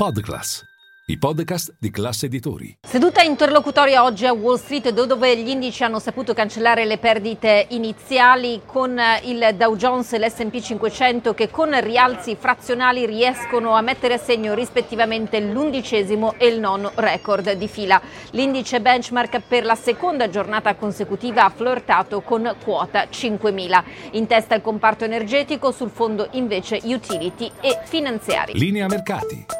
Podclass, i podcast di classe editori. Seduta interlocutoria oggi a Wall Street dove gli indici hanno saputo cancellare le perdite iniziali con il Dow Jones e l'S&P 500 che con rialzi frazionali riescono a mettere a segno rispettivamente l'undicesimo e il nono record di fila. L'indice benchmark per la seconda giornata consecutiva ha flirtato con quota 5.000. In testa il comparto energetico, sul fondo invece utility e finanziari. Linea mercati.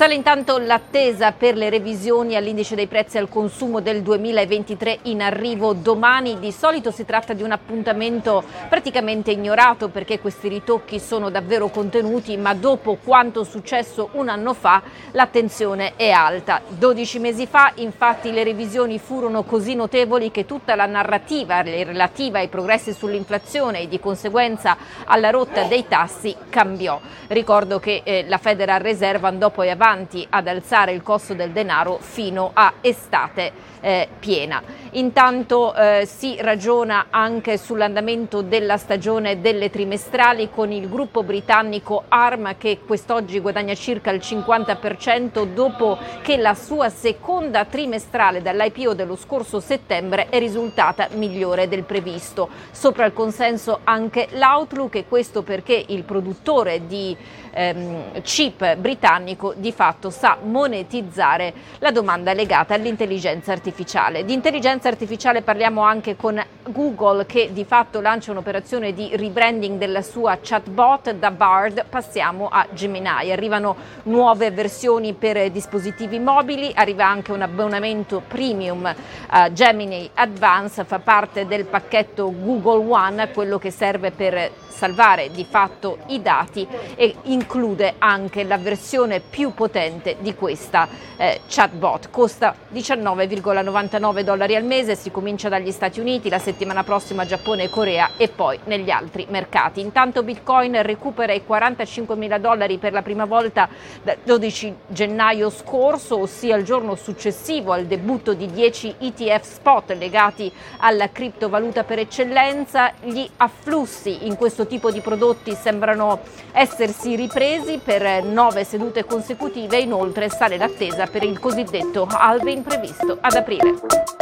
Sale intanto l'attesa per le revisioni all'indice dei prezzi al consumo del 2023 in arrivo domani. Di solito si tratta di un appuntamento praticamente ignorato perché questi ritocchi sono davvero contenuti, ma dopo quanto successo un anno fa l'attenzione è alta. 12 mesi fa infatti le revisioni furono così notevoli che tutta la narrativa relativa ai progressi sull'inflazione e di conseguenza alla rotta dei tassi cambiò. Ricordo che eh, la Federal Reserve andò poi avanti avanti ad alzare il costo del denaro fino a estate eh, piena. Intanto eh, si ragiona anche sull'andamento della stagione delle trimestrali con il gruppo britannico ARM che quest'oggi guadagna circa il 50% dopo che la sua seconda trimestrale dall'IPO dello scorso settembre è risultata migliore del previsto. Sopra il consenso anche l'outlook e questo perché il produttore di ehm, chip britannico di fatto sa monetizzare la domanda legata all'intelligenza artificiale. Di intelligenza artificiale parliamo anche con Google che di fatto lancia un'operazione di rebranding della sua chatbot da Bard, passiamo a Gemini. Arrivano nuove versioni per dispositivi mobili, arriva anche un abbonamento premium uh, Gemini Advance, fa parte del pacchetto Google One, quello che serve per salvare di fatto i dati e include anche la versione più potente di questa eh, chatbot. Costa 19,99 dollari al mese, si comincia dagli Stati Uniti, la settimana prossima Giappone e Corea e poi negli altri mercati. Intanto Bitcoin recupera i 45 mila dollari per la prima volta dal 12 gennaio scorso, ossia il giorno successivo al debutto di 10 ETF spot legati alla criptovaluta per eccellenza. Gli afflussi in questo tipo di prodotti sembrano essersi ripresi per nove sedute consecutive, inoltre sale l'attesa per il cosiddetto halving previsto ad aprile.